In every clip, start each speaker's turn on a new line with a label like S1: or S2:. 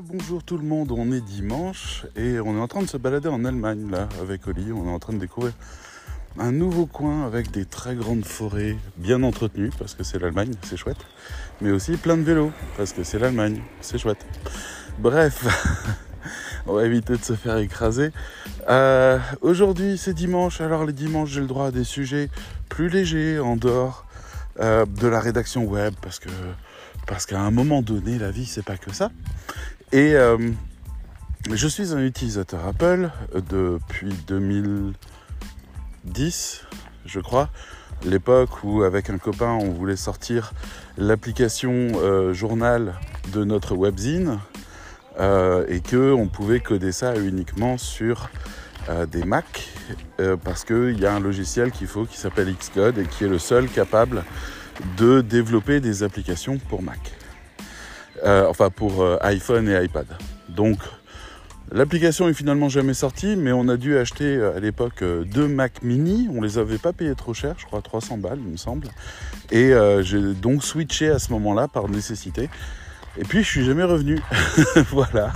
S1: Bonjour tout le monde, on est dimanche et on est en train de se balader en Allemagne là avec Oli. On est en train de découvrir un nouveau coin avec des très grandes forêts bien entretenues parce que c'est l'Allemagne, c'est chouette. Mais aussi plein de vélos parce que c'est l'Allemagne, c'est chouette. Bref, on va éviter de se faire écraser. Euh, Aujourd'hui c'est dimanche, alors les dimanches j'ai le droit à des sujets plus légers en dehors euh, de la rédaction web parce que parce qu'à un moment donné la vie c'est pas que ça. Et euh, je suis un utilisateur Apple depuis 2010, je crois, l'époque où avec un copain on voulait sortir l'application euh, journal de notre webzine euh, et que on pouvait coder ça uniquement sur euh, des Mac euh, parce qu'il y a un logiciel qu'il faut qui s'appelle Xcode et qui est le seul capable de développer des applications pour Mac. Euh, enfin pour euh, iPhone et iPad. Donc l'application est finalement jamais sortie, mais on a dû acheter euh, à l'époque deux Mac mini. On les avait pas payés trop cher, je crois 300 balles il me semble. Et j'ai donc switché à ce moment-là par nécessité. Et puis je suis jamais revenu, voilà,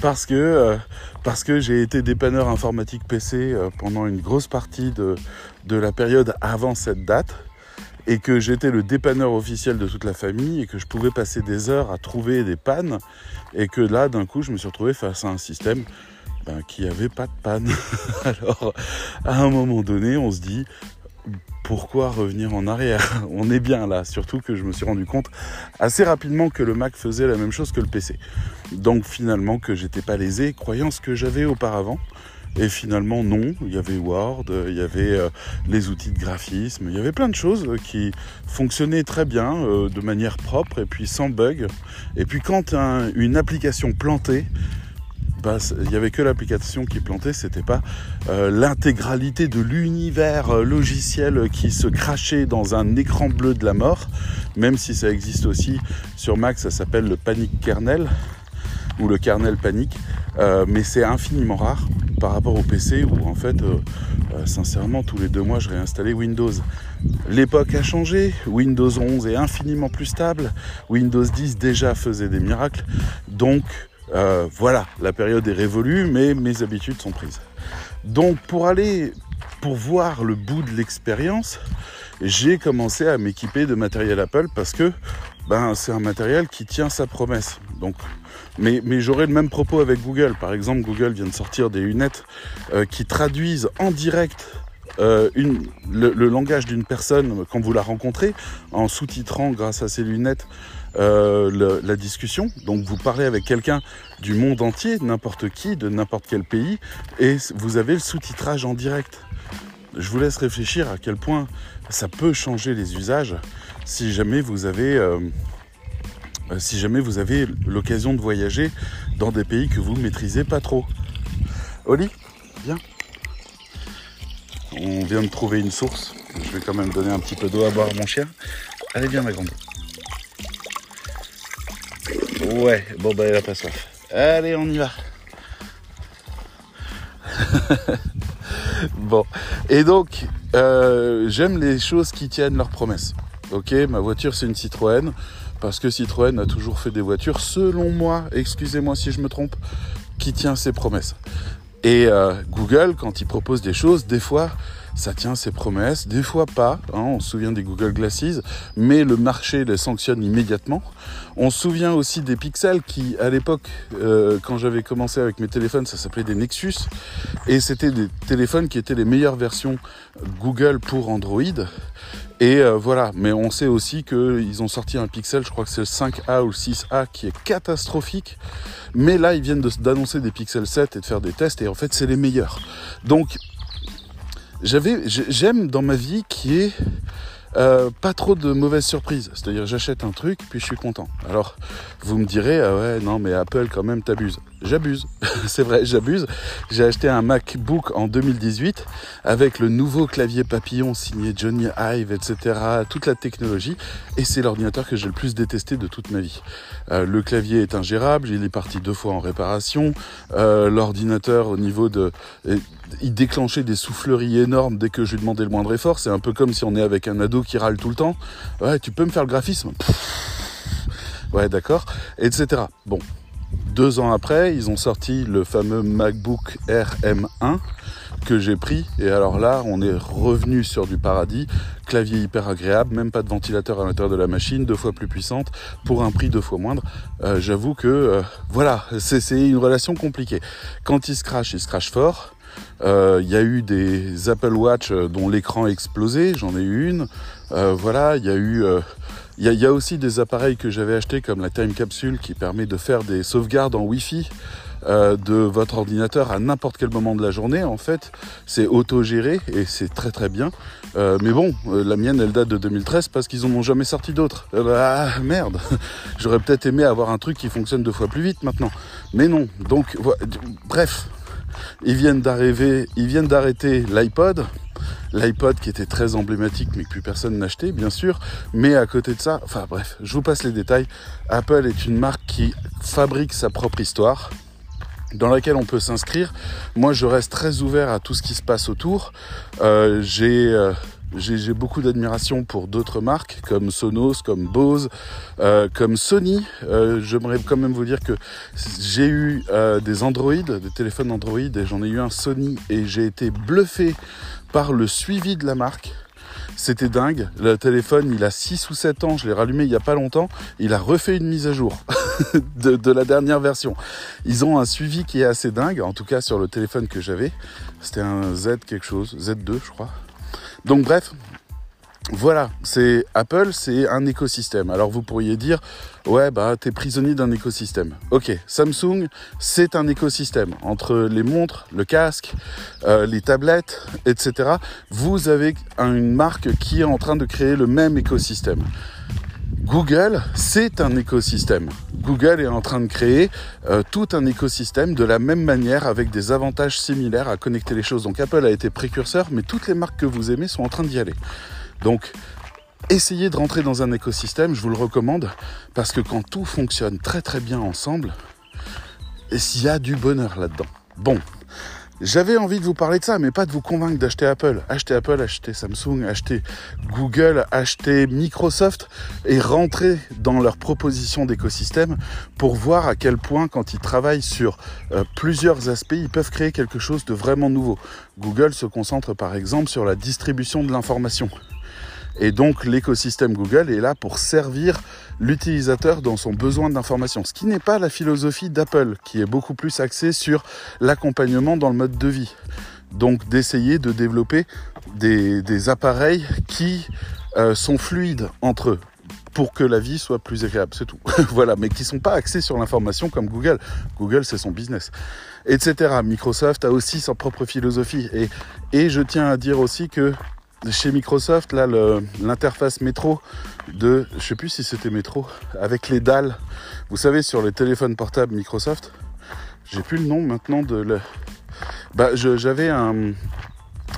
S1: parce que j'ai été dépanneur informatique PC pendant une grosse partie de la période avant cette date et que j'étais le dépanneur officiel de toute la famille et que je pouvais passer des heures à trouver des pannes et que là d'un coup je me suis retrouvé face à un système ben, qui avait pas de panne. Alors à un moment donné on se dit pourquoi revenir en arrière? On est bien là, surtout que je me suis rendu compte assez rapidement que le Mac faisait la même chose que le PC. Donc finalement que j'étais pas lésé, croyant ce que j'avais auparavant. Et finalement non, il y avait Word, il y avait euh, les outils de graphisme, il y avait plein de choses qui fonctionnaient très bien, euh, de manière propre et puis sans bug. Et puis quand un- une application plantait, bah, il y avait que l'application qui plantait, c'était pas euh, l'intégralité de l'univers logiciel qui se crachait dans un écran bleu de la mort, même si ça existe aussi sur Mac, ça s'appelle le panic kernel ou le kernel panique, Euh, mais c'est infiniment rare par rapport au PC où en fait, euh, euh, sincèrement, tous les deux mois, je réinstallais Windows. L'époque a changé, Windows 11 est infiniment plus stable, Windows 10 déjà faisait des miracles, donc voilà, la période est révolue, mais mes habitudes sont prises. Donc pour aller, pour voir le bout de l'expérience, j'ai commencé à m'équiper de matériel Apple parce que ben, c'est un matériel qui tient sa promesse. Donc, mais, mais j'aurai le même propos avec Google. Par exemple, Google vient de sortir des lunettes euh, qui traduisent en direct euh, le, langage d'une personne quand vous la rencontrez, en sous-titrant grâce à ces lunettes euh, la discussion. Donc vous parlez avec quelqu'un du monde entier, n'importe qui, de n'importe quel pays, et vous avez le sous-titrage en direct. Je vous laisse réfléchir à quel point ça peut changer les usages si jamais vous avez, si jamais vous avez l'occasion de voyager dans des pays que vous maîtrisez pas trop. Oli, viens. On vient de trouver une source. Je vais quand même donner un petit peu d'eau à boire à mon chien. Allez, viens, ma grande. Ouais, bon, bah, elle a pas soif. Allez, on y va. bon, et donc, euh, j'aime les choses qui tiennent leurs promesses. Ok, ma voiture, c'est une Citroën. Parce que Citroën a toujours fait des voitures, selon moi, excusez-moi si je me trompe, qui tient ses promesses. Et euh, Google, quand il propose des choses, des fois, ça tient ses promesses, des fois pas. hein. on se souvient des Google Glasses, mais le marché les sanctionne immédiatement. On se souvient aussi des Pixels qui, à l'époque, euh, quand j'avais commencé avec mes téléphones, ça s'appelait des Nexus, et c'était des téléphones qui étaient les meilleures versions Google pour Android. Et euh, voilà, mais on sait aussi qu'ils ont sorti un Pixel, je crois que c'est le 5A ou le 6A, qui est catastrophique. Mais là, ils viennent d'annoncer des Pixel 7 et de faire des tests, et en fait, c'est les meilleurs. Donc, j'aime dans ma vie qui est euh, pas trop de mauvaises surprises. C'est-à-dire, j'achète un truc, puis je suis content. Alors, vous me direz, ah ouais, non, mais Apple, quand même, t'abuses. J'abuse. c'est vrai, j'abuse. J'ai acheté un MacBook en 2018 avec le nouveau clavier papillon signé Johnny Ive, etc. Toute la technologie. Et c'est l'ordinateur que j'ai le plus détesté de toute ma vie. Euh, le clavier est ingérable. Il est parti deux fois en réparation. Euh, L'ordinateur, au niveau de... euh, il déclenchait des souffleries énormes dès que je lui demandais le moindre effort. C'est un peu comme si on est avec un ado qui râle tout le temps. Ouais, tu peux me faire le graphisme? Ouais, d'accord, etc. Bon, Deux ans après, ils ont sorti le fameux MacBook Air M1 que j'ai pris. Et alors là, on est revenu sur du paradis. Clavier hyper agréable, même pas de ventilateur à l'intérieur de la machine, deux fois plus puissante, pour un prix deux fois moindre. Euh, j'avoue que, euh, voilà, c'est une relation compliquée. Quand il se crache, il se crache fort. Euh, il y a eu des Apple Watch dont l'écran explosé, j'en ai eu une. voilà, il y a eu... Il y, a aussi des appareils que j'avais achetés comme la Time Capsule qui permet de faire des sauvegardes en Wi-Fi. Euh, de votre ordinateur à n'importe quel moment de la journée. En fait, c'est autogéré et c'est très très bien. Euh, mais bon, euh, la mienne, elle date de 2013 parce qu'ils n'en ont jamais sorti d'autres. ah merde, j'aurais peut-être aimé avoir un truc qui fonctionne deux fois plus vite maintenant. Mais non. Donc, bref, ils viennent d'arrêter l'iPod l'iPod qui était très emblématique mais que plus personne n'achetait bien sûr. Mais à côté de ça, enfin bref, je vous passe les détails. Apple est une marque qui fabrique sa propre histoire dans laquelle on peut s'inscrire. Moi, je reste très ouvert à tout ce qui se passe autour. Euh, euh, j'ai beaucoup d'admiration pour d'autres marques comme Sonos, comme Bose, euh, comme Sony. J'aimerais quand même vous dire que j'ai eu des Android, des téléphones Android, et j'en ai eu un Sony, et j'ai été bluffé par le suivi de la marque. C'était dingue. Le téléphone, il a 6 ou 7 ans. Je l'ai rallumé il n'y a pas longtemps. Il a refait une mise à jour de, la dernière version. Ils ont un suivi qui est assez dingue. En tout cas, sur le téléphone que j'avais. C'était un Z quelque chose. Z2, je crois. Donc, bref, voilà, c'est Apple, c'est un écosystème. Alors vous pourriez dire, ouais, bah t'es prisonnier d'un écosystème. Ok, Samsung, c'est un écosystème entre les montres, le casque, euh, les tablettes, etc. Vous avez une marque qui est en train de créer le même écosystème. Google, c'est un écosystème. Google est en train de créer euh, tout un écosystème de la même manière avec des avantages similaires à connecter les choses. Donc Apple a été précurseur, mais toutes les marques que vous aimez sont en train d'y aller. Donc, essayez de rentrer dans un écosystème, je vous le recommande, parce que quand tout fonctionne très très bien ensemble, il y a du bonheur là-dedans. Bon, j'avais envie de vous parler de ça, mais pas de vous convaincre d'acheter Apple. Achetez Apple, achetez Samsung, achetez Google, achetez Microsoft et rentrez dans leur proposition d'écosystème pour voir à quel point, quand ils travaillent sur euh, plusieurs aspects, ils peuvent créer quelque chose de vraiment nouveau. Google se concentre par exemple sur la distribution de l'information. Et donc l'écosystème Google est là pour servir l'utilisateur dans son besoin d'information. Ce qui n'est pas la philosophie d'Apple, qui est beaucoup plus axée sur l'accompagnement dans le mode de vie. Donc d'essayer de développer des, appareils qui euh, sont fluides entre eux pour que la vie soit plus agréable, c'est tout. voilà, mais qui sont pas axés sur l'information comme Google. Google, c'est son business, etc. Microsoft a aussi sa propre philosophie. Et, et je tiens à dire aussi que chez Microsoft, là, l'interface métro de, je sais plus si c'était métro, avec les dalles. Vous savez, sur les téléphones portables Microsoft, j'ai plus le nom maintenant de le. Bah, j'avais un,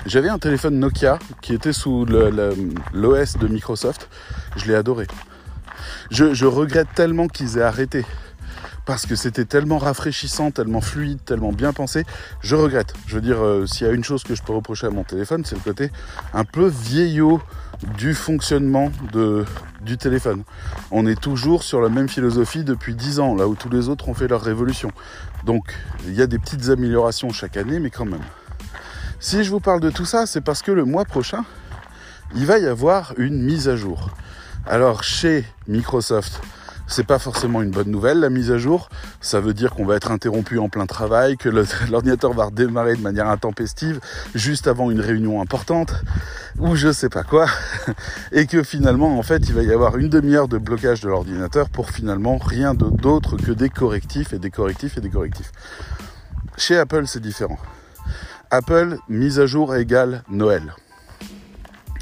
S1: j'avais un téléphone Nokia qui était sous l'OS de Microsoft. Je l'ai adoré. je regrette tellement qu'ils aient arrêté parce que c'était tellement rafraîchissant, tellement fluide, tellement bien pensé. Je regrette. Je veux dire, euh, s'il y a une chose que je peux reprocher à mon téléphone, c'est le côté un peu vieillot du fonctionnement de, du téléphone. On est toujours sur la même philosophie depuis 10 ans, là où tous les autres ont fait leur révolution. Donc, il y a des petites améliorations chaque année, mais quand même. Si je vous parle de tout ça, c'est parce que le mois prochain, il va y avoir une mise à jour. Alors, chez Microsoft, c'est pas forcément une bonne nouvelle la mise à jour. Ça veut dire qu'on va être interrompu en plein travail, que l'ordinateur va redémarrer de manière intempestive juste avant une réunion importante ou je sais pas quoi, et que finalement en fait il va y avoir une demi-heure de blocage de l'ordinateur pour finalement rien d'autre que des correctifs et des correctifs et des correctifs. Chez Apple c'est différent. Apple mise à jour égale Noël.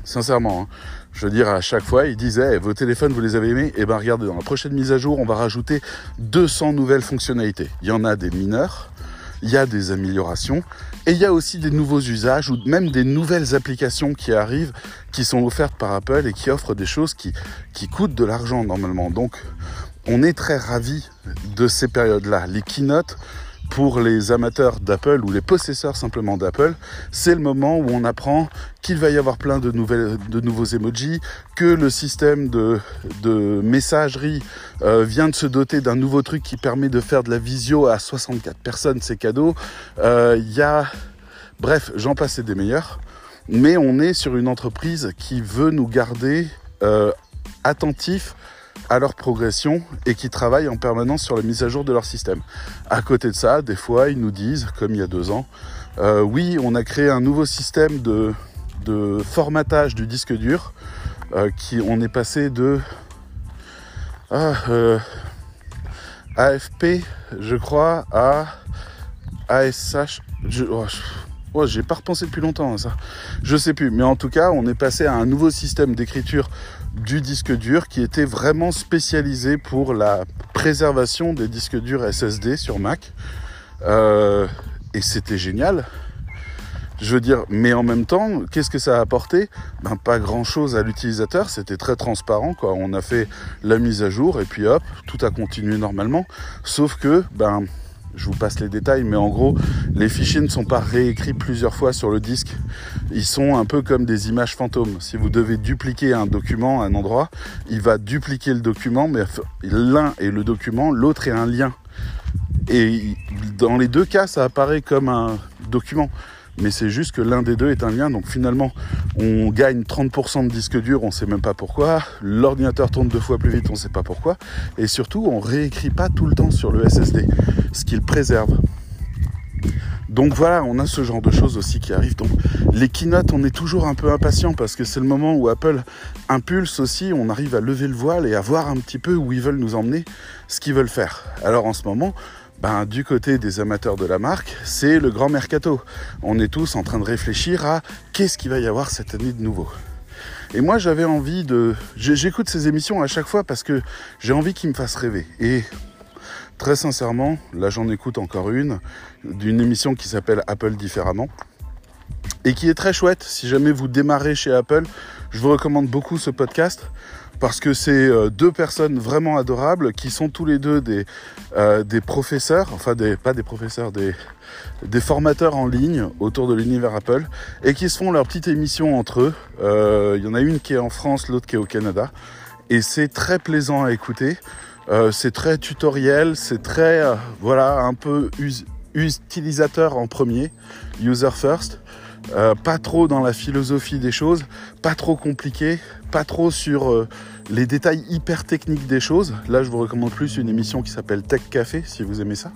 S1: Sincèrement, hein. Je veux dire, à chaque fois, il disait, eh, vos téléphones, vous les avez aimés? Eh bien, regardez, dans la prochaine mise à jour, on va rajouter 200 nouvelles fonctionnalités. Il y en a des mineurs, il y a des améliorations, et il y a aussi des nouveaux usages, ou même des nouvelles applications qui arrivent, qui sont offertes par Apple et qui offrent des choses qui, qui coûtent de l'argent normalement. Donc, on est très ravis de ces périodes-là. Les keynotes, pour les amateurs d'Apple ou les possesseurs simplement d'Apple, c'est le moment où on apprend qu'il va y avoir plein de, nouvelles, de nouveaux emojis, que le système de, messagerie euh, vient de se doter d'un nouveau truc qui permet de faire de la visio à 64 personnes, c'est cadeau. Euh, il y a... Bref, j'en passe des meilleurs. Mais on est sur une entreprise qui veut nous garder euh, attentifs à leur progression et qui travaillent en permanence sur la mise à jour de leur système. À côté de ça, des fois, ils nous disent, comme il y a deux ans, euh, oui, on a créé un nouveau système de, formatage du disque dur, euh, qui on est passé de ah, euh, AFP, je crois, à ASH. Je, oh, oh, j'ai pas repensé depuis longtemps à ça. Je sais plus, mais en tout cas, on est passé à un nouveau système d'écriture du disque dur qui était vraiment spécialisé pour la préservation des disques durs SSD sur Mac. Euh, et c'était génial. Je veux dire, mais en même temps, qu'est-ce que ça a apporté? Ben pas grand-chose à l'utilisateur. C'était très transparent, quoi. On a fait la mise à jour et puis hop, tout a continué normalement. Sauf que, ben je vous passe les détails, mais en gros, les fichiers ne sont pas réécrits plusieurs fois sur le disque. Ils sont un peu comme des images fantômes. Si vous devez dupliquer un document à un endroit, il va dupliquer le document, mais l'un est le document, l'autre est un lien. Et dans les deux cas, ça apparaît comme un document mais c'est juste que l'un des deux est un lien. Donc finalement, on gagne 30% de disque dur, on ne sait même pas pourquoi. L'ordinateur tourne deux fois plus vite, on ne sait pas pourquoi. Et surtout, on réécrit pas tout le temps sur le SSD, ce qu'il préserve. Donc voilà, on a ce genre de choses aussi qui arrivent. Donc les keynotes, on est toujours un peu impatient parce que c'est le moment où Apple impulse aussi, on arrive à lever le voile et à voir un petit peu où ils veulent nous emmener, ce qu'ils veulent faire. Alors en ce moment, ben, du côté des amateurs de la marque, c'est le grand mercato. On est tous en train de réfléchir à qu'est-ce qu'il va y avoir cette année de nouveau. Et moi, j'avais envie de. J'écoute ces émissions à chaque fois parce que j'ai envie qu'ils me fassent rêver. Et très sincèrement, là, j'en écoute encore une d'une émission qui s'appelle Apple différemment et qui est très chouette. Si jamais vous démarrez chez Apple, je vous recommande beaucoup ce podcast parce que c'est euh, deux personnes vraiment adorables qui sont tous les deux des, euh, des professeurs, enfin des, pas des professeurs, des, des formateurs en ligne autour de l'univers Apple et qui se font leur petite émission entre eux. Euh, il y en a une qui est en France, l'autre qui est au Canada et c'est très plaisant à écouter. c'est très tutoriel, c'est très voilà un peu utilisateur en premier, user first. pas trop dans la philosophie des choses, pas trop compliqué, pas trop sur les détails hyper techniques des choses. Là, je vous recommande plus une émission qui s'appelle Tech Café, si vous aimez ça.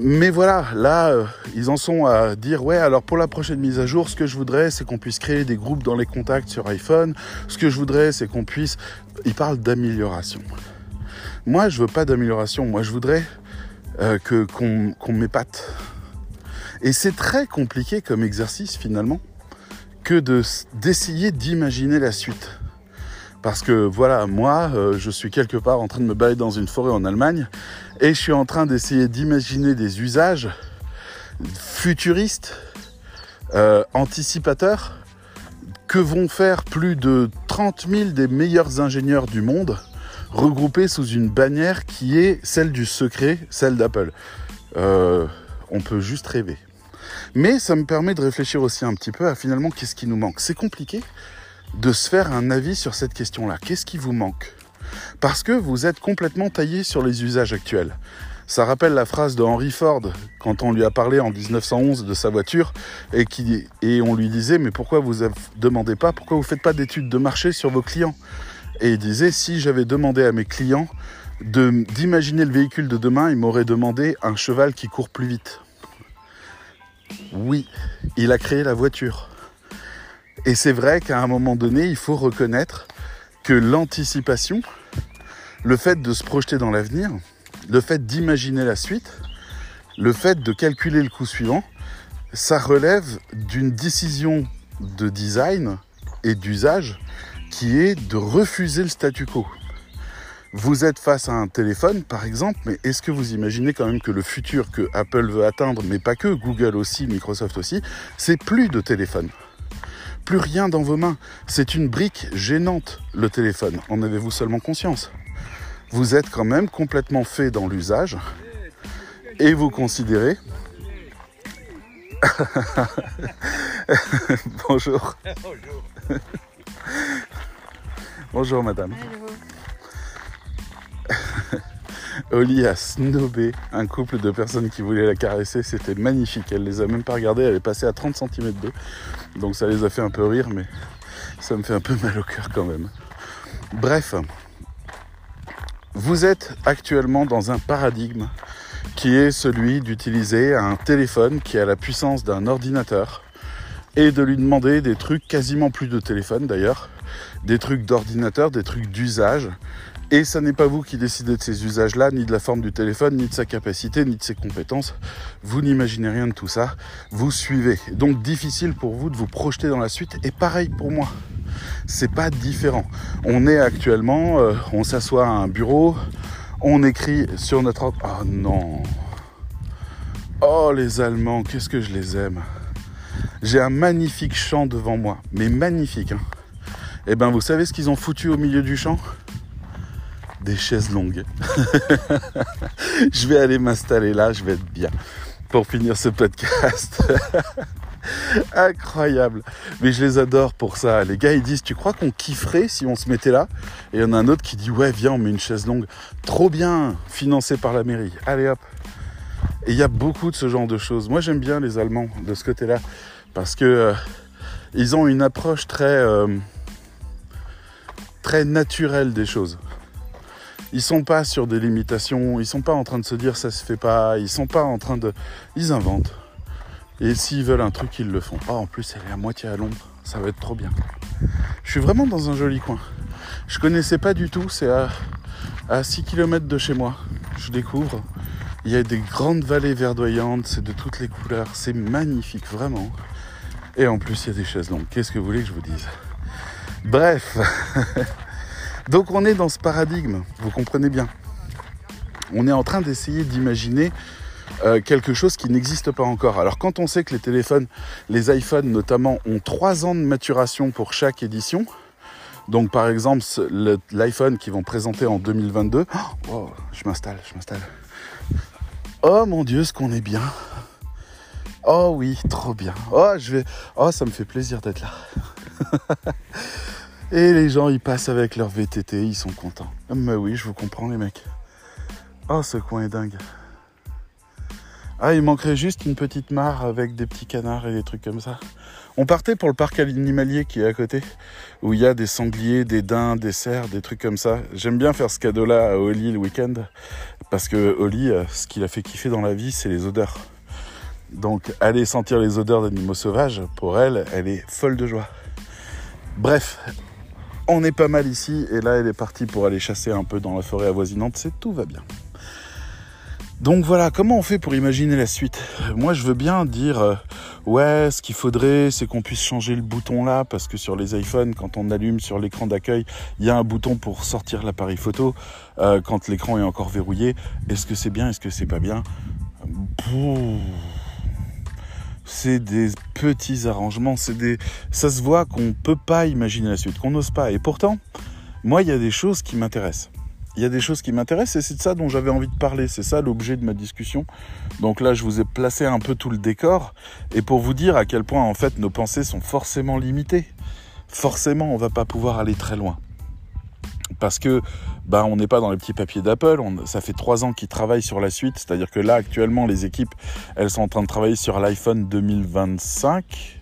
S1: Mais voilà, là, euh, ils en sont à dire, ouais, alors pour la prochaine mise à jour, ce que je voudrais, c'est qu'on puisse créer des groupes dans les contacts sur iPhone. Ce que je voudrais, c'est qu'on puisse... Ils parlent d'amélioration. Moi, je veux pas d'amélioration. Moi, je voudrais euh, que qu'on m'épate. Et c'est très compliqué comme exercice, finalement, que d'essayer d'imaginer la suite. Parce que voilà, moi, euh, je suis quelque part en train de me balader dans une forêt en Allemagne et je suis en train d'essayer d'imaginer des usages futuristes, euh, anticipateurs, que vont faire plus de 30 000 des meilleurs ingénieurs du monde regroupés sous une bannière qui est celle du secret, celle d'Apple. Euh, on peut juste rêver. Mais ça me permet de réfléchir aussi un petit peu à finalement qu'est-ce qui nous manque. C'est compliqué de se faire un avis sur cette question-là. Qu'est-ce qui vous manque? Parce que vous êtes complètement taillé sur les usages actuels. Ça rappelle la phrase de Henry Ford quand on lui a parlé en 1911 de sa voiture et, qui, et on lui disait mais pourquoi vous demandez pas, pourquoi vous faites pas d'études de marché sur vos clients? Et il disait si j'avais demandé à mes clients d'imaginer le véhicule de demain, ils m'auraient demandé un cheval qui court plus vite. Oui, il a créé la voiture. Et c'est vrai qu'à un moment donné, il faut reconnaître que l'anticipation, le fait de se projeter dans l'avenir, le fait d'imaginer la suite, le fait de calculer le coup suivant, ça relève d'une décision de design et d'usage qui est de refuser le statu quo. Vous êtes face à un téléphone, par exemple, mais est-ce que vous imaginez quand même que le futur que Apple veut atteindre, mais pas que, Google aussi, Microsoft aussi, c'est plus de téléphone? Plus rien dans vos mains. C'est une brique gênante, le téléphone. En avez-vous seulement conscience? Vous êtes quand même complètement fait dans l'usage. et vous considérez Bonjour.
S2: Bonjour.
S1: Madame. Oli a snobé un couple de personnes qui voulaient la caresser, c'était magnifique. Elle les a même pas regardées, elle est passée à 30 cm d'eux. Donc ça les a fait un peu rire, mais ça me fait un peu mal au cœur quand même. Bref, vous êtes actuellement dans un paradigme qui est celui d'utiliser un téléphone qui a la puissance d'un ordinateur et de lui demander des trucs quasiment plus de téléphone d'ailleurs, des trucs d'ordinateur, des trucs d'usage. Et ça n'est pas vous qui décidez de ces usages-là, ni de la forme du téléphone, ni de sa capacité, ni de ses compétences. Vous n'imaginez rien de tout ça. Vous suivez. Donc difficile pour vous de vous projeter dans la suite. Et pareil pour moi. C'est pas différent. On est actuellement, euh, on s'assoit à un bureau, on écrit sur notre... Oh non. Oh les Allemands, qu'est-ce que je les aime. J'ai un magnifique champ devant moi, mais magnifique. Hein. Et ben vous savez ce qu'ils ont foutu au milieu du champ Des chaises longues. je vais aller m'installer là, je vais être bien pour finir ce podcast. Incroyable. Mais je les adore pour ça. Les gars, ils disent, tu crois qu'on kifferait si on se mettait là? Et il y en a un autre qui dit, ouais, viens, on met une chaise longue. Trop bien, financé par la mairie. Allez hop. Et il y a beaucoup de ce genre de choses. Moi, j'aime bien les Allemands de ce côté-là parce que euh, ils ont une approche très euh, très naturelle des choses. Ils sont pas sur des limitations, ils sont pas en train de se dire ça se fait pas, ils sont pas en train de ils inventent. Et s'ils veulent un truc, ils le font. Oh, en plus, elle est à moitié à l'ombre, ça va être trop bien. Je suis vraiment dans un joli coin. Je connaissais pas du tout, c'est à, à 6 km de chez moi. Je découvre. Il y a des grandes vallées verdoyantes, c'est de toutes les couleurs, c'est magnifique, vraiment. Et en plus, il y a des chaises longues. Qu'est-ce que vous voulez que je vous dise? Bref. Donc on est dans ce paradigme, vous comprenez bien. On est en train d'essayer d'imaginer euh, quelque chose qui n'existe pas encore. Alors quand on sait que les téléphones, les iPhones notamment, ont trois ans de maturation pour chaque édition, donc par exemple l'iPhone qu'ils vont présenter en 2022, oh, je m'installe, je m'installe. Oh mon Dieu, ce qu'on est bien. Oh oui, trop bien. Oh, je vais. Oh, ça me fait plaisir d'être là. Et les gens, ils passent avec leur VTT, ils sont contents. Mais oui, je vous comprends, les mecs. Oh, ce coin est dingue. Ah, il manquerait juste une petite mare avec des petits canards et des trucs comme ça. On partait pour le parc animalier qui est à côté, où il y a des sangliers, des daims, des cerfs, des trucs comme ça. J'aime bien faire ce cadeau-là à Oli le week-end, parce que Oli, euh, ce qu'il a fait kiffer dans la vie, c'est les odeurs. Donc, aller sentir les odeurs d'animaux sauvages, pour elle, elle est folle de joie. Bref, on est pas mal ici, et là, elle est partie pour aller chasser un peu dans la forêt avoisinante, c'est tout va bien. Donc voilà, comment on fait pour imaginer la suite? Moi, je veux bien dire, euh, ouais, ce qu'il faudrait, c'est qu'on puisse changer le bouton là, parce que sur les iPhones, quand on allume sur l'écran d'accueil, il y a un bouton pour sortir l'appareil photo euh, quand l'écran est encore verrouillé. Est-ce que c'est bien Est-ce que c'est pas bien? C'est des petits arrangements, c'est des, ça se voit qu'on peut pas imaginer la suite, qu'on n'ose pas. Et pourtant, moi, il y a des choses qui m'intéressent il y a des choses qui m'intéressent et c'est de ça dont j'avais envie de parler. C'est ça l'objet de ma discussion. Donc là, je vous ai placé un peu tout le décor et pour vous dire à quel point en fait nos pensées sont forcément limitées. Forcément, on va pas pouvoir aller très loin. Parce que bah, on n'est pas dans les petits papiers d'Apple. Ça fait trois ans qu'ils travaillent sur la suite. C'est-à-dire que là, actuellement, les équipes, elles sont en train de travailler sur l'iPhone 2025,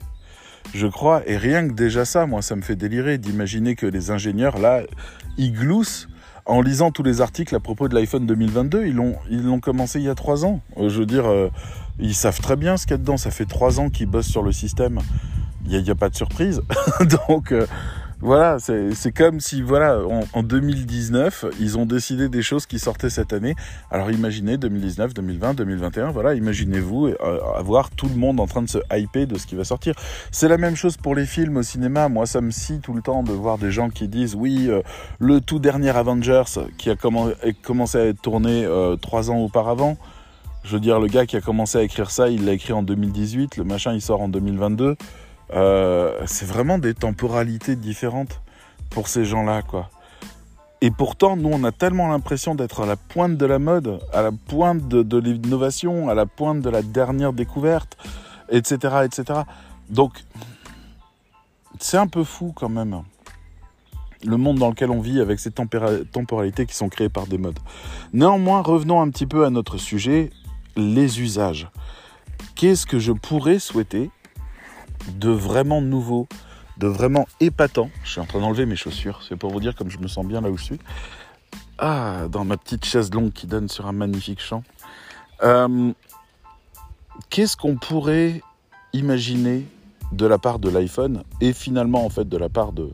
S1: je crois. Et rien que déjà ça, moi, ça me fait délirer d'imaginer que les ingénieurs, là, ils gloussent en lisant tous les articles à propos de l'iPhone 2022, ils l'ont ils l'ont commencé il y a trois ans. Euh, je veux dire, euh, ils savent très bien ce qu'il y a dedans. Ça fait trois ans qu'ils bossent sur le système. Il n'y a pas de surprise. Donc euh, voilà, c'est comme si voilà en, en 2019 ils ont décidé des choses qui sortaient cette année. Alors imaginez 2019, 2020, 2021. Voilà, imaginez-vous euh, avoir tout le monde en train de se hyper de ce qui va sortir. C'est la même chose pour les films au cinéma. Moi, ça me scie tout le temps de voir des gens qui disent oui. euh, le tout dernier Avengers qui a commencé à être tourné euh, trois ans auparavant. Je veux dire, le gars qui a commencé à écrire ça, il l'a écrit en 2018, le machin il sort en 2022. Euh, c'est vraiment des temporalités différentes pour ces gens-là, quoi. Et pourtant, nous, on a tellement l'impression d'être à la pointe de la mode, à la pointe de, l'innovation, à la pointe de la dernière découverte, etc., etc. Donc, c'est un peu fou quand même le monde dans lequel on vit avec ces temporalités qui sont créées par des modes. Néanmoins, revenons un petit peu à notre sujet, les usages. Qu'est-ce que je pourrais souhaiter de vraiment nouveau, de vraiment épatant Je suis en train d'enlever mes chaussures, c'est pour vous dire comme je me sens bien là où je suis. Ah, dans ma petite chaise longue qui donne sur un magnifique champ. Euh, qu'est-ce qu'on pourrait imaginer de la part de l'iPhone et finalement en fait de la part de,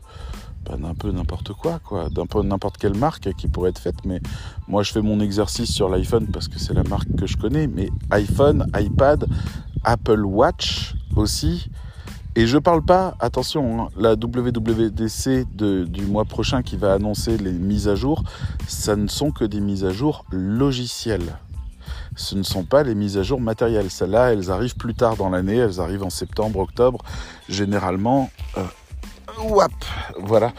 S1: d'un peu n'importe quoi, quoi, d'un peu n'importe quelle marque qui pourrait être faite. Mais moi, je fais mon exercice sur l'iPhone parce que c'est la marque que je connais. Mais iPhone, iPad, Apple Watch aussi. Et je parle pas, attention, hein, la WWDC du mois prochain qui va annoncer les mises à jour, ça ne sont que des mises à jour logicielles. Ce ne sont pas les mises à jour matérielles. Celles-là, elles arrivent plus tard dans l'année, elles arrivent en septembre, octobre, généralement. Euh, voilà.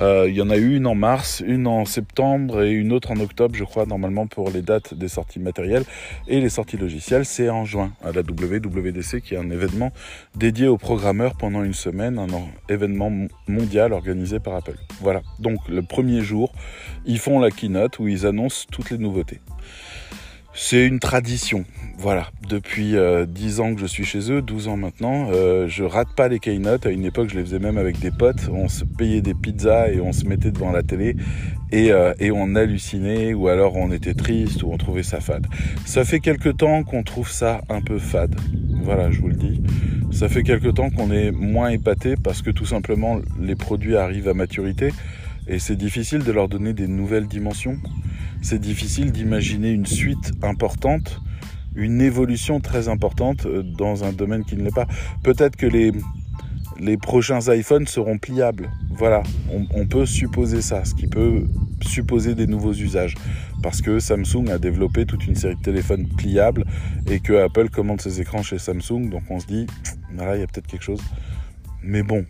S1: Euh, il y en a eu une en mars, une en septembre et une autre en octobre, je crois, normalement pour les dates des sorties matérielles. Et les sorties logicielles, c'est en juin, à la WWDC, qui est un événement dédié aux programmeurs pendant une semaine, un événement mondial organisé par Apple. Voilà. Donc, le premier jour, ils font la keynote où ils annoncent toutes les nouveautés. C'est une tradition. Voilà, depuis 10 euh, ans que je suis chez eux, 12 ans maintenant, euh, je rate pas les keynotes. À une époque, je les faisais même avec des potes. On se payait des pizzas et on se mettait devant la télé et, euh, et on hallucinait ou alors on était triste ou on trouvait ça fade. Ça fait quelque temps qu'on trouve ça un peu fade. Voilà, je vous le dis. Ça fait quelque temps qu'on est moins épaté parce que tout simplement les produits arrivent à maturité et c'est difficile de leur donner des nouvelles dimensions c'est difficile d'imaginer une suite importante, une évolution très importante euh, dans un domaine qui ne l'est pas. Peut-être que les, les prochains iPhones seront pliables. Voilà, on, peut supposer ça, ce qui peut supposer des nouveaux usages. Parce que Samsung a développé toute une série de téléphones pliables et que Apple commande ses écrans chez Samsung. Donc on se dit, voilà, il y a peut-être quelque chose. Mais bon,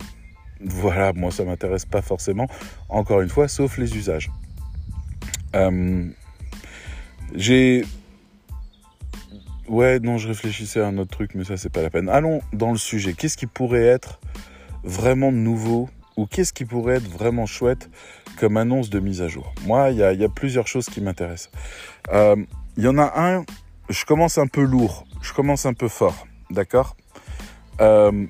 S1: voilà, moi ça m'intéresse pas forcément, encore une fois, sauf les usages. Euh, j'ai. Ouais, non, je réfléchissais à un autre truc, mais ça, c'est pas la peine. Allons dans le sujet. Qu'est-ce qui pourrait être vraiment nouveau ou qu'est-ce qui pourrait être vraiment chouette comme annonce de mise à jour? Moi, il y, a, plusieurs choses qui m'intéressent. Euh, il y en a un, je commence un peu lourd, je commence un peu fort, d'accord? Euh,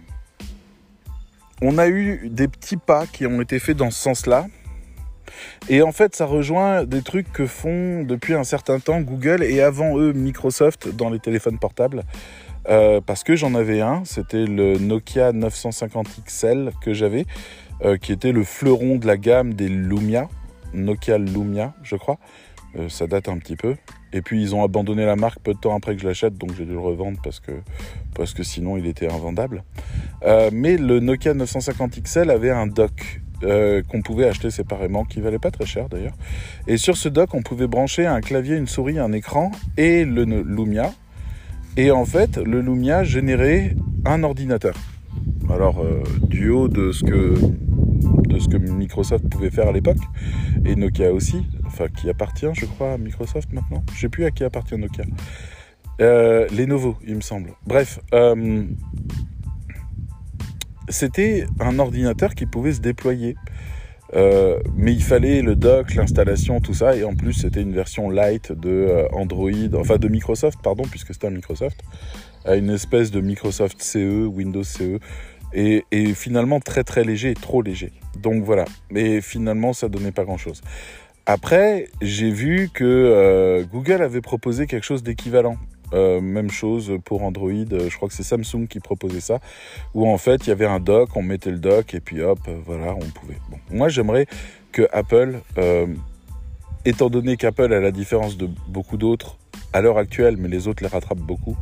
S1: On a eu des petits pas qui ont été faits dans ce sens-là. Et en fait, ça rejoint des trucs que font depuis un certain temps Google et avant eux Microsoft dans les téléphones portables. Euh, parce que j'en avais un, c'était le Nokia 950 XL que j'avais, euh, qui était le fleuron de la gamme des Lumia, Nokia Lumia, je crois. Euh, ça date un petit peu. Et puis ils ont abandonné la marque peu de temps après que je l'achète, donc j'ai dû le revendre parce que, parce que sinon il était invendable. mais le Nokia 950 XL avait un dock euh, qu'on pouvait acheter séparément, qui valait pas très cher d'ailleurs. Et sur ce dock, on pouvait brancher un clavier, une souris, un écran et le Lumia. Et en fait, le Lumia générait un ordinateur. Alors, euh, du haut de ce que de ce que Microsoft pouvait faire à l'époque, et Nokia aussi, enfin qui appartient, je crois, à Microsoft maintenant. Je sais plus à qui appartient Nokia. Euh, Lenovo, il me semble. Bref, euh, c'était un ordinateur qui pouvait se déployer. Euh, mais il fallait le dock, l'installation, tout ça, et en plus c'était une version light de euh, Android, enfin de Microsoft, pardon, puisque c'était un Microsoft, à une espèce de Microsoft CE, Windows CE, et, finalement très très léger, trop léger. Donc voilà, mais finalement ça donnait pas grand chose. Après, j'ai vu que euh, Google avait proposé quelque chose d'équivalent. Euh, même chose pour Android, euh, je crois que c'est Samsung qui proposait ça, où en fait il y avait un dock, on mettait le dock et puis hop, voilà, on pouvait. Bon. Moi j'aimerais que Apple, étant donné qu'Apple, a la différence de beaucoup d'autres à l'heure actuelle, mais les autres les rattrapent beaucoup,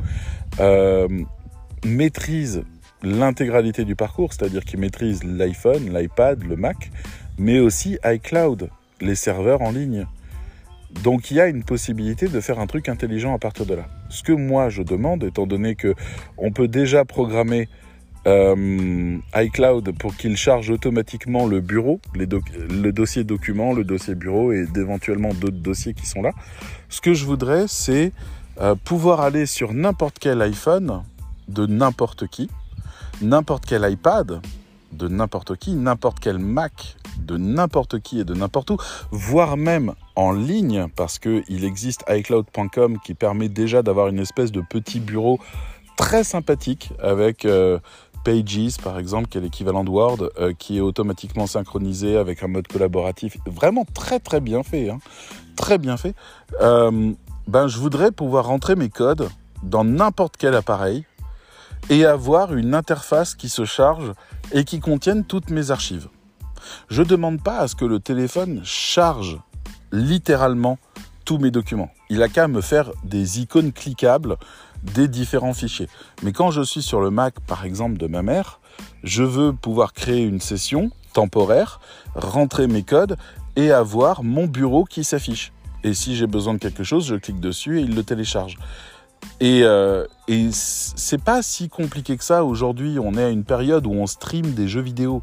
S1: maîtrise l'intégralité du parcours, c'est-à-dire qu'il maîtrise l'iPhone, l'iPad, le Mac, mais aussi iCloud, les serveurs en ligne. Donc il y a une possibilité de faire un truc intelligent à partir de là. Ce que moi je demande, étant donné que on peut déjà programmer euh, iCloud pour qu'il charge automatiquement le bureau, le dossier document, le dossier bureau et éventuellement d'autres dossiers qui sont là. Ce que je voudrais, c'est euh, pouvoir aller sur n'importe quel iPhone de n'importe qui, n'importe quel iPad de n'importe qui, n'importe quel Mac de n'importe qui et de n'importe où, voire même en ligne, parce qu'il existe iCloud.com qui permet déjà d'avoir une espèce de petit bureau très sympathique avec euh, Pages, par exemple, qui est l'équivalent de Word, euh, qui est automatiquement synchronisé avec un mode collaboratif. Vraiment très très bien fait. Hein. Très bien fait. Euh, ben, je voudrais pouvoir rentrer mes codes dans n'importe quel appareil et avoir une interface qui se charge et qui contienne toutes mes archives. Je ne demande pas à ce que le téléphone charge littéralement tous mes documents. Il a qu'à me faire des icônes cliquables des différents fichiers. Mais quand je suis sur le Mac, par exemple, de ma mère, je veux pouvoir créer une session temporaire, rentrer mes codes et avoir mon bureau qui s'affiche. Et si j'ai besoin de quelque chose, je clique dessus et il le télécharge. Et, euh, c'est pas si compliqué que ça. Aujourd'hui, on est à une période où on stream des jeux vidéo.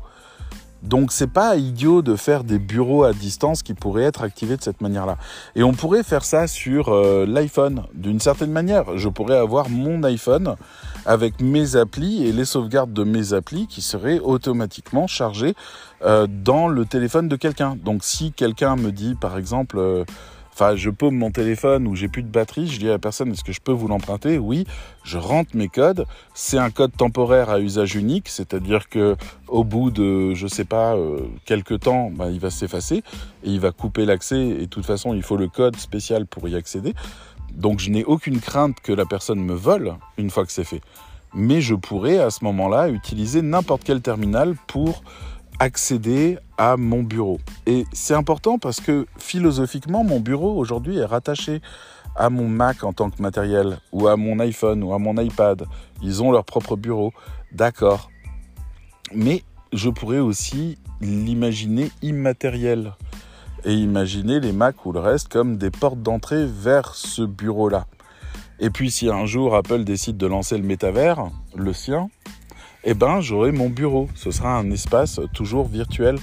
S1: Donc c'est pas idiot de faire des bureaux à distance qui pourraient être activés de cette manière-là. Et on pourrait faire ça sur euh, l'iPhone d'une certaine manière. Je pourrais avoir mon iPhone avec mes applis et les sauvegardes de mes applis qui seraient automatiquement chargées euh, dans le téléphone de quelqu'un. Donc si quelqu'un me dit par exemple Enfin, je paume mon téléphone ou j'ai plus de batterie, je dis à la personne est-ce que je peux vous l'emprunter? Oui, je rentre mes codes. C'est un code temporaire à usage unique, c'est-à-dire que au bout de, je sais pas, euh, quelques temps, bah, il va s'effacer et il va couper l'accès. Et de toute façon, il faut le code spécial pour y accéder. Donc, je n'ai aucune crainte que la personne me vole une fois que c'est fait. Mais je pourrais à ce moment-là utiliser n'importe quel terminal pour accéder à mon bureau. Et c'est important parce que philosophiquement, mon bureau aujourd'hui est rattaché à mon Mac en tant que matériel, ou à mon iPhone, ou à mon iPad. Ils ont leur propre bureau, d'accord. Mais je pourrais aussi l'imaginer immatériel et imaginer les Macs ou le reste comme des portes d'entrée vers ce bureau-là. Et puis si un jour Apple décide de lancer le métavers, le sien, eh ben, j'aurai mon bureau. Ce sera un espace toujours virtuel,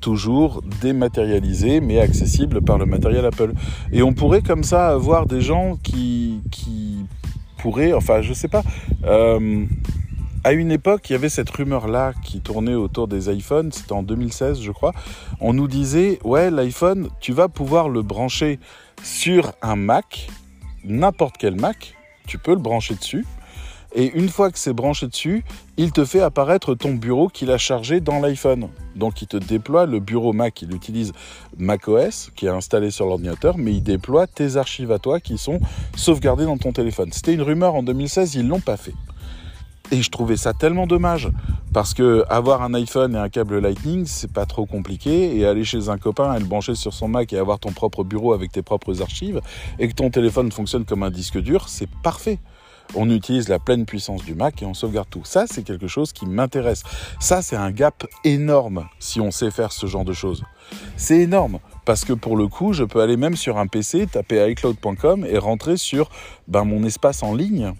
S1: toujours dématérialisé, mais accessible par le matériel Apple. Et on pourrait comme ça avoir des gens qui, pourraient, enfin, je sais pas. Euh, à une époque, il y avait cette rumeur-là qui tournait autour des iPhones, c'était en 2016 je crois. On nous disait, ouais, l'iPhone, tu vas pouvoir le brancher sur un Mac, n'importe quel Mac, tu peux le brancher dessus, et une fois que c'est branché dessus, il te fait apparaître ton bureau qu'il a chargé dans l'iPhone. Donc il te déploie le bureau Mac, il utilise macOS qui est installé sur l'ordinateur, mais il déploie tes archives à toi qui sont sauvegardées dans ton téléphone. C'était une rumeur en 2016, ils l'ont pas fait. Et je trouvais ça tellement dommage parce que avoir un iPhone et un câble Lightning, c'est pas trop compliqué et aller chez un copain et le brancher sur son Mac et avoir ton propre bureau avec tes propres archives et que ton téléphone fonctionne comme un disque dur, c'est parfait on utilise la pleine puissance du Mac et on sauvegarde tout. Ça, c'est quelque chose qui m'intéresse. Ça, c'est un gap énorme si on sait faire ce genre de choses. C'est énorme parce que pour le coup, je peux aller même sur un PC, taper iCloud.com et rentrer sur ben, mon espace en ligne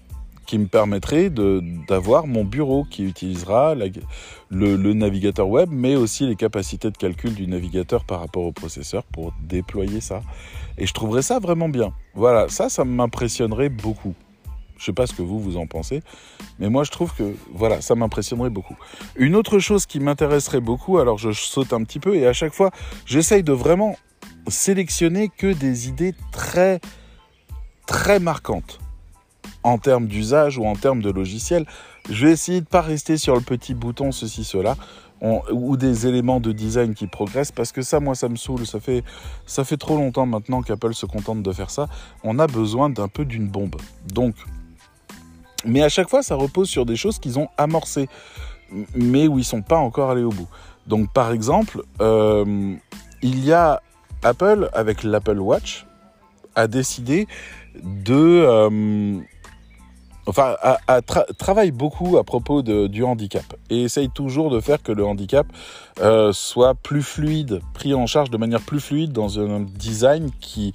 S1: qui me permettrait d'avoir mon bureau qui utilisera le, navigateur web, mais aussi les capacités de calcul du navigateur par rapport au processeur pour déployer ça. Et je trouverais ça vraiment bien. Voilà, ça, ça m'impressionnerait beaucoup. Je sais pas ce que vous, vous en pensez, mais moi je trouve que voilà, ça m'impressionnerait beaucoup. Une autre chose qui m'intéresserait beaucoup, alors je saute un petit peu et à chaque fois, j'essaye de vraiment sélectionner que des idées très très marquantes en termes d'usage ou en termes de logiciel. Je vais essayer de pas rester sur le petit bouton ceci cela ou des éléments de design qui progressent parce que ça moi ça me saoule ça fait ça fait trop longtemps maintenant qu'Apple se contente de faire ça on a besoin d'un peu d'une bombe donc mais à chaque fois, ça repose sur des choses qu'ils ont amorcées, mais où ils sont pas encore allés au bout. Donc, par exemple, euh, il y a Apple avec l'Apple Watch a décidé de euh, enfin, travaille beaucoup à propos du handicap et essaye toujours de faire que le handicap euh, soit plus fluide, pris en charge de manière plus fluide dans un design qui,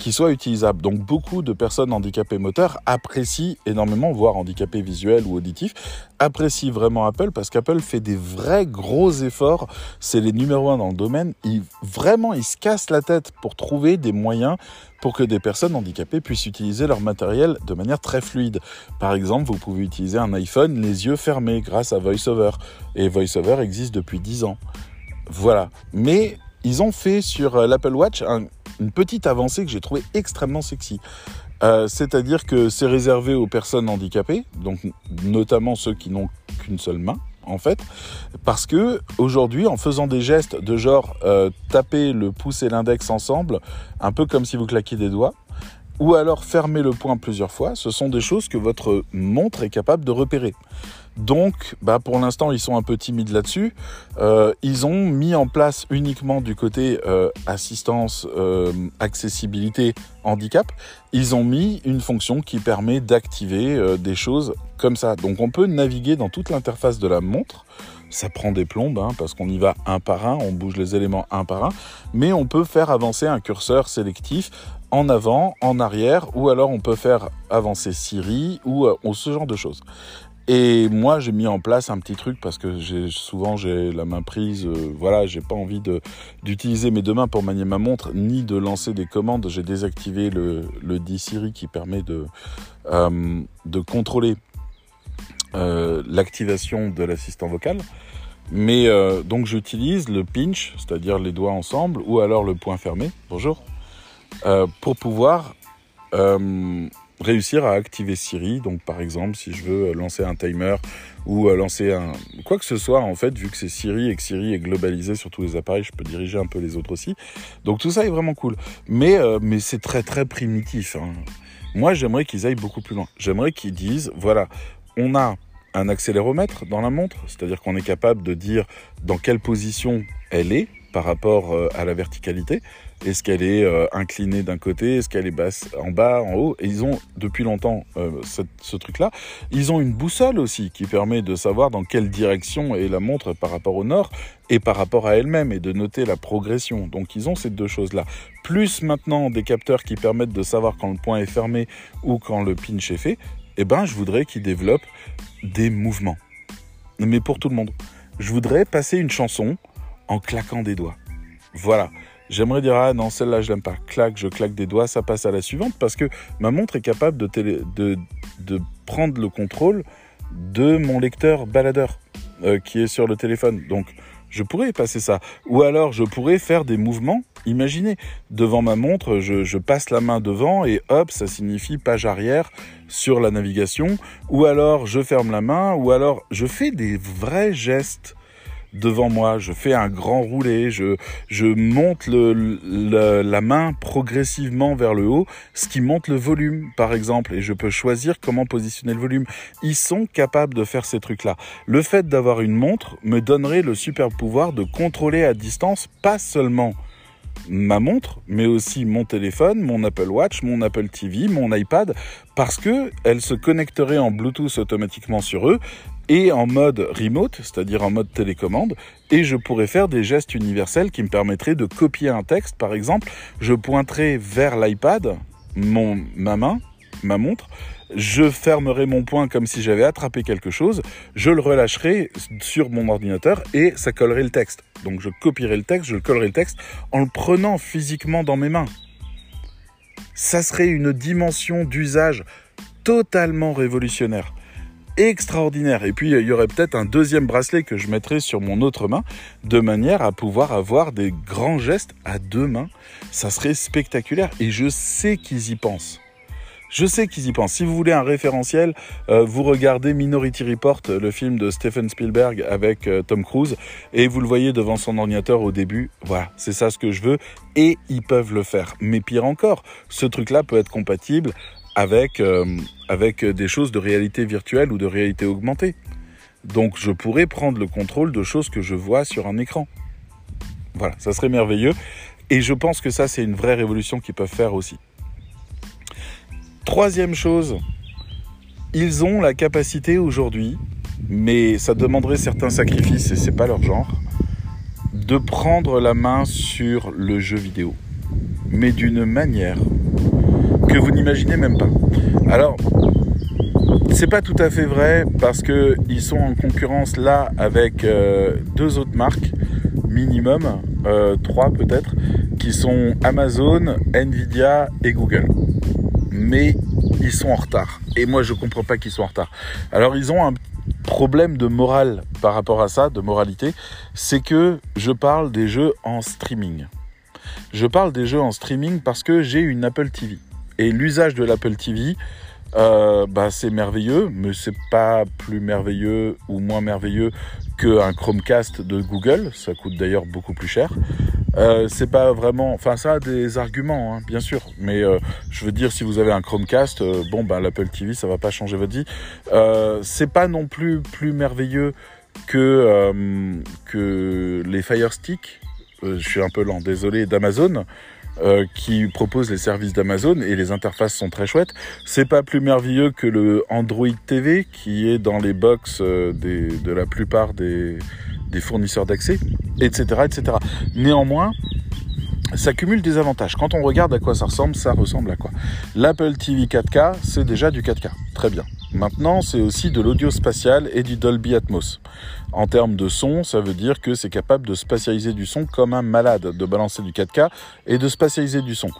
S1: qui soit utilisable. Donc beaucoup de personnes handicapées moteurs apprécient énormément, voire handicapées visuels ou auditifs, apprécient vraiment Apple parce qu'Apple fait des vrais gros efforts. C'est les numéros un dans le domaine. Ils, vraiment, ils se cassent la tête pour trouver des moyens pour que des personnes handicapées puissent utiliser leur matériel de manière très fluide. Par exemple, vous pouvez utiliser un iPhone les yeux fermés grâce à VoiceOver. Et VoiceOver existe depuis 10 ans. Voilà. Mais ils ont fait sur euh, l'Apple Watch une petite avancée que j'ai trouvée extrêmement sexy. Euh, c'est-à-dire que c'est réservé aux personnes handicapées, donc notamment ceux qui n'ont qu'une seule main en fait, parce que aujourd'hui, en faisant des gestes de genre euh, taper le pouce et l'index ensemble, un peu comme si vous claquiez des doigts, ou alors fermer le poing plusieurs fois, ce sont des choses que votre montre est capable de repérer. Donc, bah pour l'instant, ils sont un peu timides là-dessus. Euh, ils ont mis en place uniquement du côté euh, assistance, euh, accessibilité, handicap, ils ont mis une fonction qui permet d'activer des choses comme ça. Donc, on peut naviguer dans toute l'interface de la montre. Ça prend des plombes hein, parce qu'on y va un par un, on bouge les éléments un par un, mais on peut faire avancer un curseur sélectif en avant, en arrière, ou alors on peut faire avancer Siri ou, ou ce genre de choses. Et moi, j'ai mis en place un petit truc parce que souvent j'ai la main prise. Euh, voilà, j'ai pas envie d'utiliser mes deux mains pour manier ma montre, ni de lancer des commandes. J'ai désactivé le D-Siri qui permet de euh, contrôler euh, l'activation de l'assistant vocal. Mais donc j'utilise le pinch, c'est-à-dire les doigts ensemble, ou alors le poing fermé. Bonjour, pour pouvoir réussir à activer Siri. Donc par exemple, si je veux lancer un timer ou euh, lancer un quoi que ce soit en fait, vu que c'est Siri et que Siri est globalisé sur tous les appareils, je peux diriger un peu les autres aussi. Donc tout ça est vraiment cool. Mais euh, mais c'est très très primitif. Hein. Moi, j'aimerais qu'ils aillent beaucoup plus loin. J'aimerais qu'ils disent voilà, on a un accéléromètre dans la montre, c'est-à-dire qu'on est capable de dire dans quelle position elle est par rapport euh, à la verticalité. Est-ce qu'elle est euh, inclinée d'un côté Est-ce qu'elle est basse en bas, en haut? Et ils ont depuis longtemps euh, ce, truc-là. Ils ont une boussole aussi qui permet de savoir dans quelle direction est la montre par rapport au nord et par rapport à elle-même et de noter la progression. Donc ils ont ces deux choses-là. Plus maintenant des capteurs qui permettent de savoir quand le point est fermé ou quand le pinch est fait. Eh ben, je voudrais qu'ils développent des mouvements. Mais pour tout le monde. Je voudrais passer une chanson en claquant des doigts. Voilà. J'aimerais dire, ah non, celle-là, je l'aime pas. Clac, je claque des doigts, ça passe à la suivante parce que ma montre est capable de prendre le contrôle de mon lecteur baladeur euh, qui est sur le téléphone. Donc, je pourrais passer ça. Ou alors, je pourrais faire des mouvements. Imaginez, devant ma montre, je, je passe la main devant et hop, ça signifie page arrière sur la navigation. Ou alors, je ferme la main. Ou alors, je fais des vrais gestes devant moi, je fais un grand roulé, je, monte la main progressivement vers le haut, ce qui monte le volume, par exemple, et je peux choisir comment positionner le volume. Ils sont capables de faire ces trucs-là. Le fait d'avoir une montre me donnerait le super pouvoir de contrôler à distance, pas seulement ma montre, mais aussi mon téléphone, mon Apple Watch, mon Apple TV, mon iPad, parce que elle se connecterait en Bluetooth automatiquement sur eux et en mode remote, c'est-à-dire en mode télécommande, et je pourrais faire des gestes universels qui me permettraient de copier un texte. Par exemple, je pointerai vers l'iPad, mon, ma main, ma montre, je fermerai mon poing comme si j'avais attrapé quelque chose, je le relâcherai sur mon ordinateur et ça collerait le texte. Donc je copierai le texte, je collerai le texte en le prenant physiquement dans mes mains. Ça serait une dimension d'usage totalement révolutionnaire extraordinaire. Et puis il y aurait peut-être un deuxième bracelet que je mettrais sur mon autre main, de manière à pouvoir avoir des grands gestes à deux mains. Ça serait spectaculaire et je sais qu'ils y pensent. Je sais qu'ils y pensent. Si vous voulez un référentiel, euh, vous regardez Minority Report, le film de Stephen Spielberg avec euh, Tom Cruise, et vous le voyez devant son ordinateur au début. Voilà, c'est ça ce que je veux, et ils peuvent le faire. Mais pire encore, ce truc-là peut être compatible avec, euh, avec des choses de réalité virtuelle ou de réalité augmentée. Donc je pourrais prendre le contrôle de choses que je vois sur un écran. Voilà, ça serait merveilleux. Et je pense que ça, c'est une vraie révolution qu'ils peuvent faire aussi. Troisième chose, ils ont la capacité aujourd'hui, mais ça demanderait certains sacrifices et c'est pas leur genre, de prendre la main sur le jeu vidéo, mais d'une manière que vous n'imaginez même pas. Alors, c'est pas tout à fait vrai parce que ils sont en concurrence là avec euh, deux autres marques minimum, euh, trois peut-être, qui sont Amazon, Nvidia et Google. Mais ils sont en retard. Et moi, je comprends pas qu'ils soient en retard. Alors, ils ont un problème de morale par rapport à ça, de moralité. C'est que je parle des jeux en streaming. Je parle des jeux en streaming parce que j'ai une Apple TV. Et l'usage de l'Apple TV, euh, bah, c'est merveilleux, mais c'est pas plus merveilleux ou moins merveilleux qu'un Chromecast de Google. Ça coûte d'ailleurs beaucoup plus cher. Euh, c'est pas vraiment, enfin ça a des arguments, hein, bien sûr, mais euh, je veux dire si vous avez un Chromecast, euh, bon bah l'Apple TV ça va pas changer votre vie. Euh, c'est pas non plus plus merveilleux que que les Fire Stick. je suis un peu lent, désolé d'Amazon. Euh, qui propose les services d'Amazon et les interfaces sont très chouettes. C'est pas plus merveilleux que le Android TV qui est dans les box euh, de la plupart des, des fournisseurs d'accès, etc., etc. Néanmoins, ça cumule des avantages. Quand on regarde à quoi ça ressemble, ça ressemble à quoi L'Apple TV 4K, c'est déjà du 4K. Très bien. Maintenant, c'est aussi de l'audio spatial et du Dolby Atmos. En termes de son, ça veut dire que c'est capable de spatialiser du son comme un malade, de balancer du 4K et de spatialiser du son.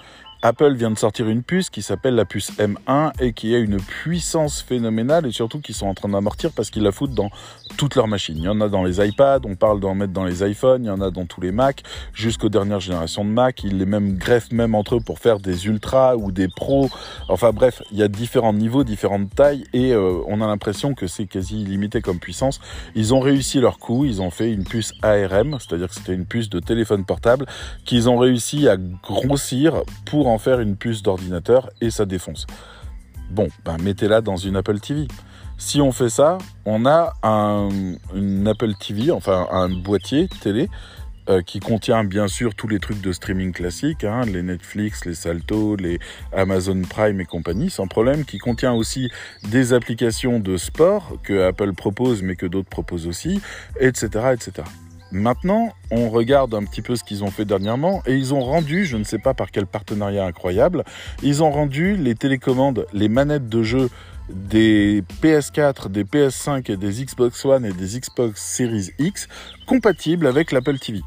S1: Apple vient de sortir une puce qui s'appelle la puce M1 et qui a une puissance phénoménale et surtout qui sont en train d'amortir parce qu'ils la foutent dans toutes leurs machines. Il y en a dans les iPads, on parle d'en mettre dans les iPhones, il y en a dans tous les Macs, jusqu'aux dernières générations de Mac. Ils les même greffent même entre eux pour faire des ultras ou des pros. Enfin bref, il y a différents niveaux, différentes tailles et euh, on a l'impression que c'est quasi illimité comme puissance. Ils ont réussi leur coup, ils ont fait une puce ARM, c'est-à-dire que c'était une puce de téléphone portable qu'ils ont réussi à grossir pour en faire une puce d'ordinateur et ça défonce. Bon, ben mettez-la dans une Apple TV. Si on fait ça, on a un, une Apple TV, enfin un boîtier télé, euh, qui contient bien sûr tous les trucs de streaming classiques, hein, les Netflix, les Salto, les Amazon Prime et compagnie, sans problème, qui contient aussi des applications de sport que Apple propose mais que d'autres proposent aussi, etc., etc. Maintenant, on regarde un petit peu ce qu'ils ont fait dernièrement et ils ont rendu, je ne sais pas par quel partenariat incroyable, ils ont rendu les télécommandes, les manettes de jeu des PS4, des PS5 et des Xbox One et des Xbox Series X compatibles avec l'Apple TV.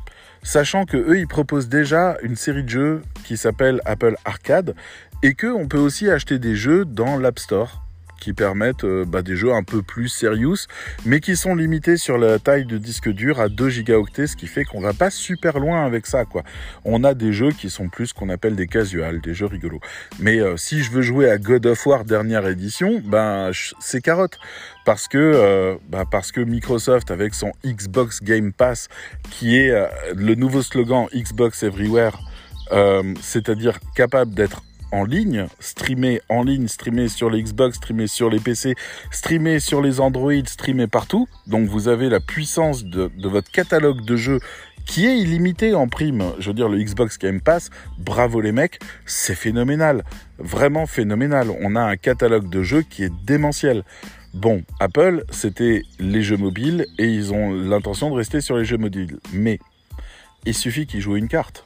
S1: Sachant que eux, ils proposent déjà une série de jeux qui s'appelle Apple Arcade et que on peut aussi acheter des jeux dans l'App Store qui permettent euh, bah, des jeux un peu plus serious, mais qui sont limités sur la taille de disque dur à 2 gigaoctets, ce qui fait qu'on va pas super loin avec ça, quoi. On a des jeux qui sont plus qu'on appelle des casuals, des jeux rigolos. Mais euh, si je veux jouer à God of War dernière édition, ben c'est carotte parce que euh, bah, parce que Microsoft avec son Xbox Game Pass qui est le nouveau slogan Xbox Everywhere c'est-à-dire capable d'être en ligne, streamer en ligne, streamer sur les Xbox, streamer sur les PC, streamer sur les Android, streamer partout. Donc vous avez la puissance de, votre catalogue de jeux qui est illimité en prime. Je veux dire, le Xbox Game Pass, bravo les mecs, c'est phénoménal. Vraiment phénoménal. On a un catalogue de jeux qui est démentiel. Bon, Apple, c'était les jeux mobiles et ils ont l'intention de rester sur les jeux mobiles. Mais il suffit qu'ils jouent une carte.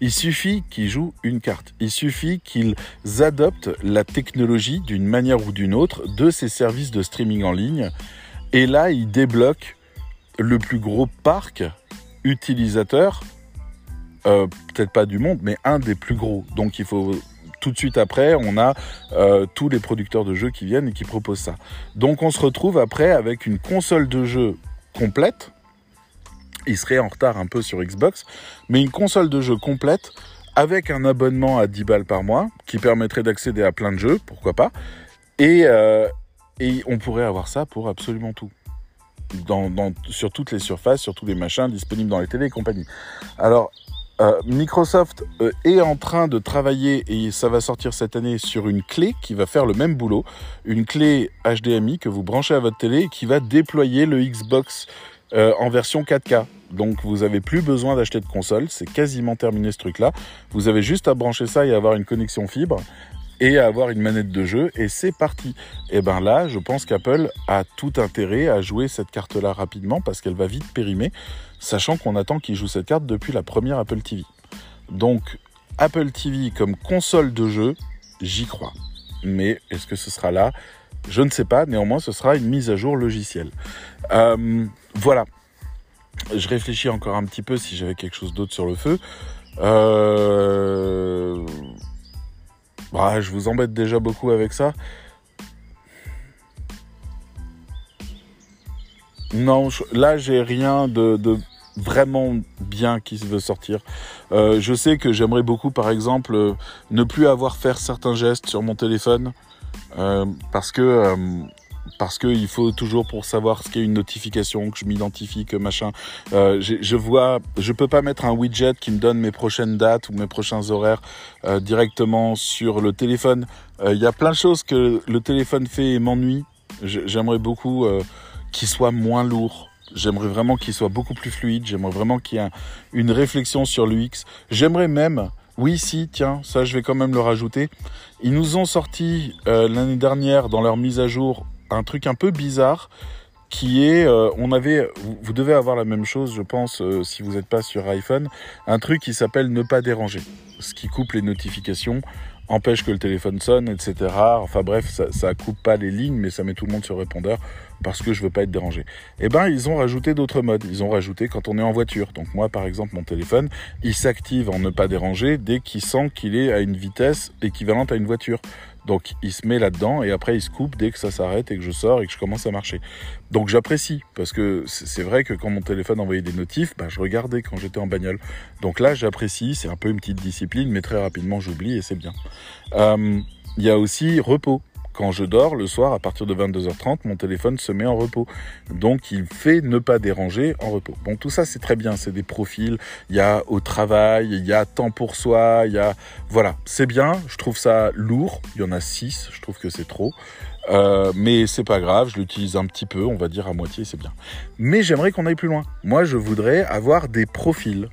S1: Il suffit qu'ils jouent une carte. Il suffit qu'ils adoptent la technologie d'une manière ou d'une autre de ces services de streaming en ligne. Et là, ils débloquent le plus gros parc utilisateur, euh, peut-être pas du monde, mais un des plus gros. Donc il faut tout de suite après, on a euh, tous les producteurs de jeux qui viennent et qui proposent ça. Donc on se retrouve après avec une console de jeu complète il serait en retard un peu sur Xbox, mais une console de jeu complète avec un abonnement à 10 balles par mois qui permettrait d'accéder à plein de jeux, pourquoi pas, et, euh, on pourrait avoir ça pour absolument tout. Sur toutes les surfaces, sur tous les machins disponibles dans les télés et compagnie. Alors, euh, Microsoft euh, est en train de travailler et ça va sortir cette année sur une clé qui va faire le même boulot, une clé HDMI que vous branchez à votre télé et qui va déployer le Xbox en version 4K. Donc vous avez plus besoin d'acheter de console, c'est quasiment terminé ce truc-là. Vous avez juste à brancher ça et avoir une connexion fibre et à avoir une manette de jeu et c'est parti. Et ben là, je pense qu'Apple a tout intérêt à jouer cette carte-là rapidement parce qu'elle va vite périmer, sachant qu'on attend qu'il joue cette carte depuis la première Apple TV. Donc Apple TV comme console de jeu, j'y crois. Mais est-ce que ce sera là? Je ne sais pas. Néanmoins, ce sera une mise à jour logicielle. Euh, voilà. Je réfléchis encore un petit peu si j'avais quelque chose d'autre sur le feu. Euh... Bah, je vous embête déjà beaucoup avec ça. Non, là j'ai rien de, vraiment bien qui veut sortir. Euh, je sais que j'aimerais beaucoup, par exemple, ne plus avoir faire certains gestes sur mon téléphone euh, parce que euh, parce qu'il faut toujours pour savoir ce qu'est une notification, que je m'identifie, que machin. Euh, je vois, je peux pas mettre un widget qui me donne mes prochaines dates ou mes prochains horaires euh, directement sur le téléphone. Euh, il y a plein de choses que le téléphone fait et m'ennuie. J'aimerais beaucoup qu'il soit moins lourd. J'aimerais vraiment qu'il soit beaucoup plus fluide. J'aimerais vraiment qu'il y ait une réflexion sur l'UX. J'aimerais même oui, si, tiens, ça je vais quand même le rajouter. Ils nous ont sorti l'année dernière dans leur mise à jour un truc un peu bizarre qui est, euh, on avait, vous, devez avoir la même chose, je pense, euh, si vous n'êtes pas sur iPhone, un truc qui s'appelle ne pas déranger, ce qui coupe les notifications, empêche que le téléphone sonne, etc. Enfin bref, ça, ça coupe pas les lignes, mais ça met tout le monde sur répondeur parce que je veux pas être dérangé. Eh ben, ils ont rajouté d'autres modes. Ils ont rajouté quand on est en voiture. Donc moi, par exemple, mon téléphone, il s'active en ne pas déranger dès qu'il sent qu'il est à une vitesse équivalente à une voiture. Donc il se met là-dedans et après il se coupe dès que ça s'arrête et que je sors et que je commence à marcher. Donc j'apprécie parce que c'est vrai que quand mon téléphone envoyait des notifs, bah, je regardais quand j'étais en bagnole. Donc là j'apprécie, c'est un peu une petite discipline, mais très rapidement j'oublie et c'est bien. Euh, il y a aussi repos. Quand je dors le soir, à partir de 22h30, mon téléphone se met en repos. Donc il fait ne pas déranger en repos. Bon, tout ça c'est très bien, c'est des profils. Il y a au travail, il y a temps pour soi, il y a... Voilà, c'est bien, je trouve ça lourd. Il y en a 6, je trouve que c'est trop. Euh, mais c'est pas grave, je l'utilise un petit peu, on va dire à moitié, c'est bien. Mais j'aimerais qu'on aille plus loin. Moi, je voudrais avoir des profils.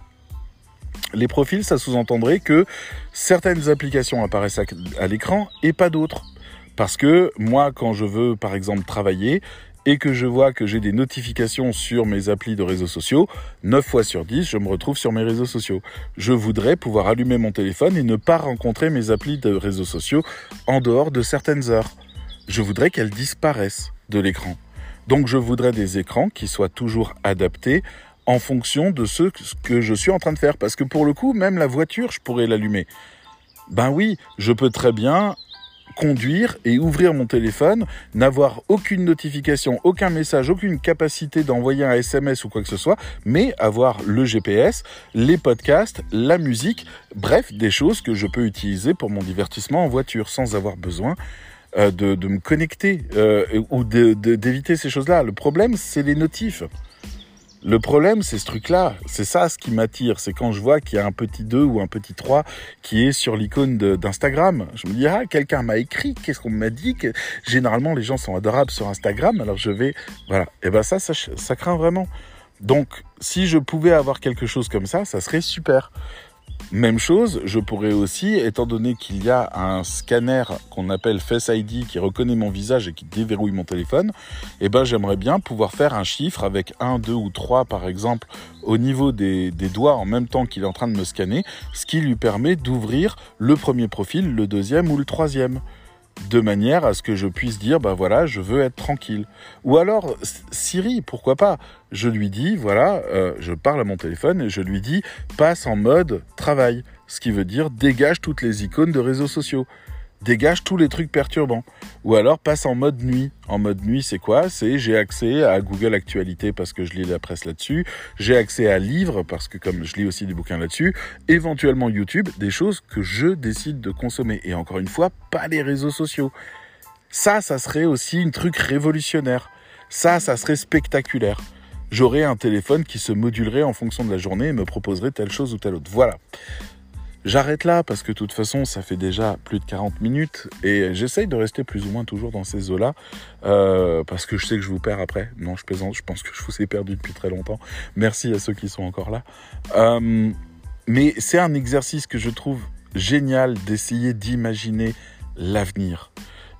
S1: Les profils, ça sous-entendrait que certaines applications apparaissent à l'écran et pas d'autres. Parce que moi, quand je veux, par exemple, travailler et que je vois que j'ai des notifications sur mes applis de réseaux sociaux, 9 fois sur 10, je me retrouve sur mes réseaux sociaux. Je voudrais pouvoir allumer mon téléphone et ne pas rencontrer mes applis de réseaux sociaux en dehors de certaines heures. Je voudrais qu'elles disparaissent de l'écran. Donc je voudrais des écrans qui soient toujours adaptés en fonction de ce que je suis en train de faire. Parce que pour le coup, même la voiture, je pourrais l'allumer. Ben oui, je peux très bien conduire et ouvrir mon téléphone, n'avoir aucune notification, aucun message, aucune capacité d'envoyer un SMS ou quoi que ce soit, mais avoir le GPS, les podcasts, la musique, bref, des choses que je peux utiliser pour mon divertissement en voiture sans avoir besoin euh, de, me connecter euh, ou d'éviter ces choses-là. Le problème, c'est les notifs. Le problème, c'est ce truc-là. C'est ça ce qui m'attire. C'est quand je vois qu'il y a un petit 2 ou un petit 3 qui est sur l'icône d'Instagram. Je me dis, ah, quelqu'un m'a écrit, qu'est-ce qu'on m'a dit que Généralement, les gens sont adorables sur Instagram, alors je vais... Voilà. Et ben ça, ça, ça craint vraiment. Donc, si je pouvais avoir quelque chose comme ça, ça serait super. Même chose, je pourrais aussi, étant donné qu'il y a un scanner qu'on appelle Face ID qui reconnaît mon visage et qui déverrouille mon téléphone, eh ben j'aimerais bien pouvoir faire un chiffre avec 1, 2 ou 3 par exemple au niveau des, des doigts en même temps qu'il est en train de me scanner, ce qui lui permet d'ouvrir le premier profil, le deuxième ou le troisième de manière à ce que je puisse dire, ben voilà, je veux être tranquille. Ou alors, Siri, pourquoi pas? Je lui dis, voilà, euh, je parle à mon téléphone et je lui dis, passe en mode travail, ce qui veut dire dégage toutes les icônes de réseaux sociaux dégage tous les trucs perturbants. Ou alors passe en mode nuit. En mode nuit, c'est quoi? C'est j'ai accès à Google Actualité parce que je lis la presse là-dessus, j'ai accès à livres parce que comme je lis aussi des bouquins là-dessus, éventuellement YouTube, des choses que je décide de consommer. Et encore une fois, pas les réseaux sociaux. Ça, ça serait aussi un truc révolutionnaire. Ça, ça serait spectaculaire. J'aurais un téléphone qui se modulerait en fonction de la journée et me proposerait telle chose ou telle autre. Voilà. J'arrête là parce que de toute façon, ça fait déjà plus de 40 minutes et j'essaye de rester plus ou moins toujours dans ces eaux-là euh, parce que je sais que je vous perds après. Non, je plaisante, je pense que je vous ai perdu depuis très longtemps. Merci à ceux qui sont encore là. Euh, mais c'est un exercice que je trouve génial d'essayer d'imaginer l'avenir.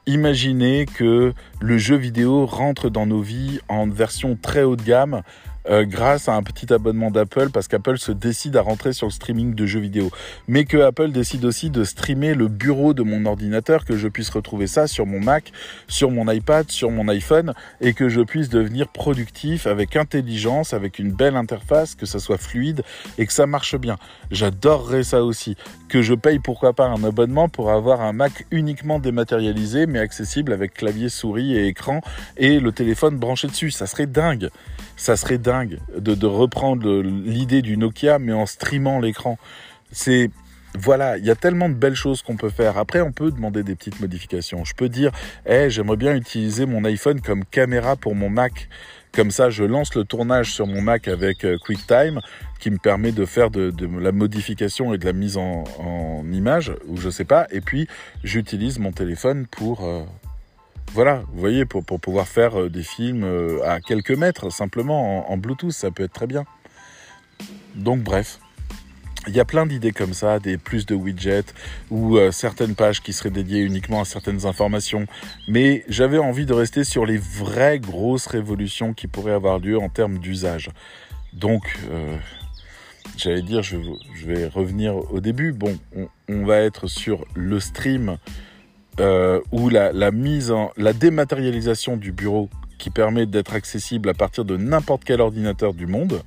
S1: Imaginez que le jeu vidéo rentre dans nos vies en version très haut de gamme euh, grâce à un petit abonnement d'Apple parce qu'Apple se décide à rentrer sur le streaming de jeux vidéo. Mais que Apple décide aussi de streamer le bureau de mon ordinateur, que je puisse retrouver ça sur mon Mac, sur mon iPad, sur mon iPhone et que je puisse devenir productif avec intelligence, avec une belle interface, que ça soit fluide et que ça marche bien. J'adorerais ça aussi. Que je paye pourquoi pas un abonnement pour avoir un Mac uniquement dématérialisé mais accessible avec clavier, souris et écran et le téléphone branché dessus. Ça serait dingue ça serait dingue de, reprendre l'idée du Nokia, mais en streamant l'écran. C'est voilà, il y a tellement de belles choses qu'on peut faire. Après, on peut demander des petites modifications. Je peux dire, hey, j'aimerais bien utiliser mon iPhone comme caméra pour mon Mac. Comme ça, je lance le tournage sur mon Mac avec euh, QuickTime, qui me permet de faire de, la modification et de la mise en, image, ou je sais pas. Et puis, j'utilise mon téléphone pour euh, voilà, vous voyez, pour, pouvoir faire euh, des films euh, à quelques mètres, simplement en, Bluetooth, ça peut être très bien. Donc bref, il y a plein d'idées comme ça, des plus de widgets ou euh, certaines pages qui seraient dédiées uniquement à certaines informations. Mais j'avais envie de rester sur les vraies grosses révolutions qui pourraient avoir lieu en termes d'usage. Donc, j'allais dire, je, vais revenir au début. Bon, on va être sur le stream euh, où la, la, mise en, la dématérialisation du bureau qui permet d'être accessible à partir de n'importe quel ordinateur du monde,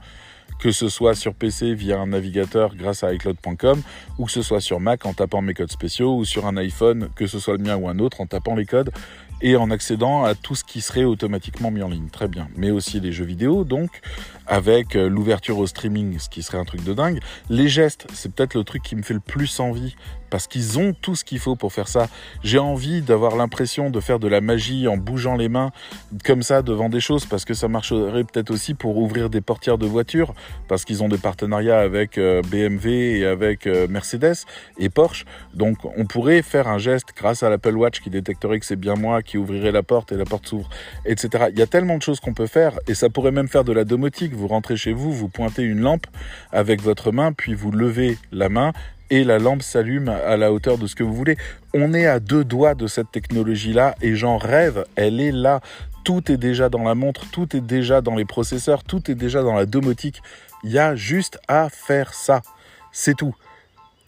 S1: que ce soit sur PC via un navigateur grâce à iCloud.com, ou que ce soit sur Mac en tapant mes codes spéciaux, ou sur un iPhone, que ce soit le mien ou un autre, en tapant les codes et en accédant à tout ce qui serait automatiquement mis en ligne. Très bien. Mais aussi les jeux vidéo, donc, avec euh, l'ouverture au streaming, ce qui serait un truc de dingue. Les gestes, c'est peut-être le truc qui me fait le plus envie parce qu'ils ont tout ce qu'il faut pour faire ça. J'ai envie d'avoir l'impression de faire de la magie en bougeant les mains comme ça devant des choses parce que ça marcherait peut-être aussi pour ouvrir des portières de voitures parce qu'ils ont des partenariats avec euh, BMW et avec euh, Mercedes et Porsche. Donc on pourrait faire un geste grâce à l'Apple Watch qui détecterait que c'est bien moi qui ouvrirait la porte et la porte s'ouvre, etc. Il y a tellement de choses qu'on peut faire et ça pourrait même faire de la domotique. Vous rentrez chez vous, vous pointez une lampe avec votre main, puis vous levez la main et la lampe s'allume à la hauteur de ce que vous voulez. On est à deux doigts de cette technologie-là et j'en rêve, elle est là. Tout est déjà dans la montre, tout est déjà dans les processeurs, tout est déjà dans la domotique. Il y a juste à faire ça. C'est tout.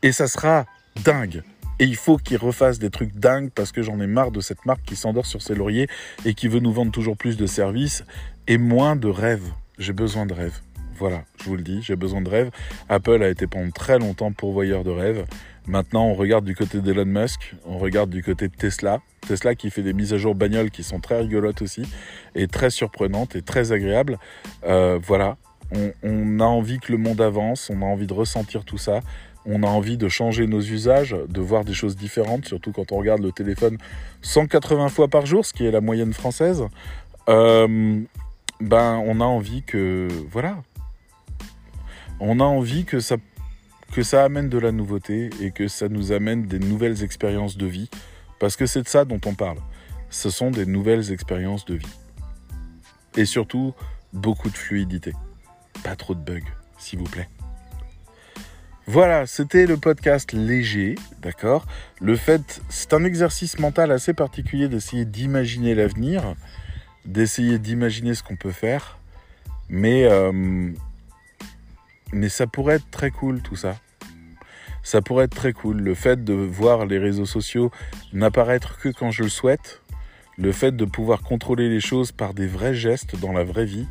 S1: Et ça sera dingue. Et il faut qu'ils refassent des trucs dingues parce que j'en ai marre de cette marque qui s'endort sur ses lauriers et qui veut nous vendre toujours plus de services et moins de rêves. J'ai besoin de rêves. Voilà, je vous le dis, j'ai besoin de rêves. Apple a été pendant très longtemps pourvoyeur de rêves. Maintenant, on regarde du côté d'Elon Musk, on regarde du côté de Tesla. Tesla qui fait des mises à jour bagnoles qui sont très rigolotes aussi, et très surprenantes et très agréables. Euh, voilà, on, a envie que le monde avance, on a envie de ressentir tout ça. On a envie de changer nos usages, de voir des choses différentes, surtout quand on regarde le téléphone 180 fois par jour, ce qui est la moyenne française. Euh, ben, on a envie que, voilà, on a envie que ça, que ça amène de la nouveauté et que ça nous amène des nouvelles expériences de vie, parce que c'est de ça dont on parle. Ce sont des nouvelles expériences de vie. Et surtout, beaucoup de fluidité. Pas trop de bugs, s'il vous plaît. Voilà, c'était le podcast léger, d'accord? Le fait, c'est un exercice mental assez particulier d'essayer d'imaginer l'avenir, d'essayer d'imaginer ce qu'on peut faire, mais euh, mais ça pourrait être très cool tout ça. Ça pourrait être très cool. Le fait de voir les réseaux sociaux n'apparaître que quand je le souhaite, le fait de pouvoir contrôler les choses par des vrais gestes dans la vraie vie,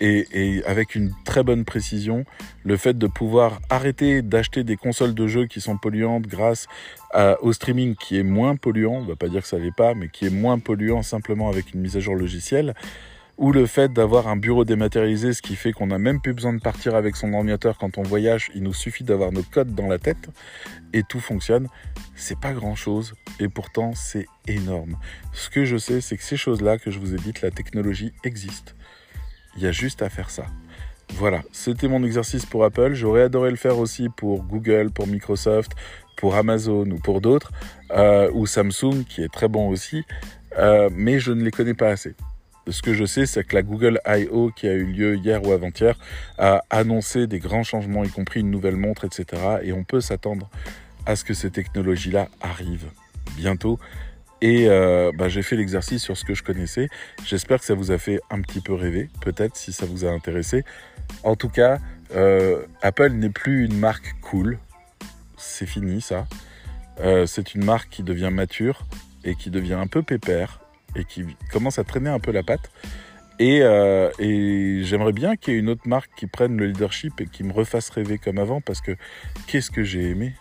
S1: et, avec une très bonne précision, le fait de pouvoir arrêter d'acheter des consoles de jeux qui sont polluantes grâce au streaming qui est moins polluant, on ne va pas dire que ça l'est pas, mais qui est moins polluant simplement avec une mise à jour logicielle, ou le fait d'avoir un bureau dématérialisé, ce qui fait qu'on n'a même plus besoin de partir avec son ordinateur quand on voyage, il nous suffit d'avoir nos codes dans la tête et tout fonctionne. C'est pas grand chose et pourtant c'est énorme. Ce que je sais, c'est que ces choses-là que je vous ai dites, la technologie existe. Il y a juste à faire ça. Voilà, c'était mon exercice pour Apple. J'aurais adoré le faire aussi pour Google, pour Microsoft, pour Amazon ou pour d'autres, euh, ou Samsung qui est très bon aussi, euh, mais je ne les connais pas assez. Ce que je sais, c'est que la Google I.O. qui a eu lieu hier ou avant-hier a annoncé des grands changements, y compris une nouvelle montre, etc. Et on peut s'attendre à ce que ces technologies-là arrivent. bientôt. Et euh, bah, j'ai fait l'exercice sur ce que je connaissais. J'espère que ça vous a fait un petit peu rêver, peut-être si ça vous a intéressé. En tout cas, euh, Apple n'est plus une marque cool. C'est fini ça. Euh, c'est une marque qui devient mature et qui devient un peu pépère et qui commence à traîner un peu la patte. Et, et j'aimerais bien qu'il y ait une autre marque qui prenne le leadership et qui me refasse rêver comme avant parce que qu'est-ce que j'ai aimé?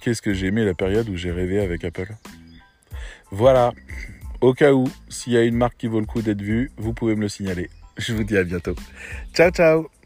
S1: Qu'est-ce que j'ai aimé la période où j'ai rêvé avec Apple? Voilà, au cas où, s'il y a une marque qui vaut le coup d'être vue, vous pouvez me le signaler. Je vous dis à bientôt. Ciao, ciao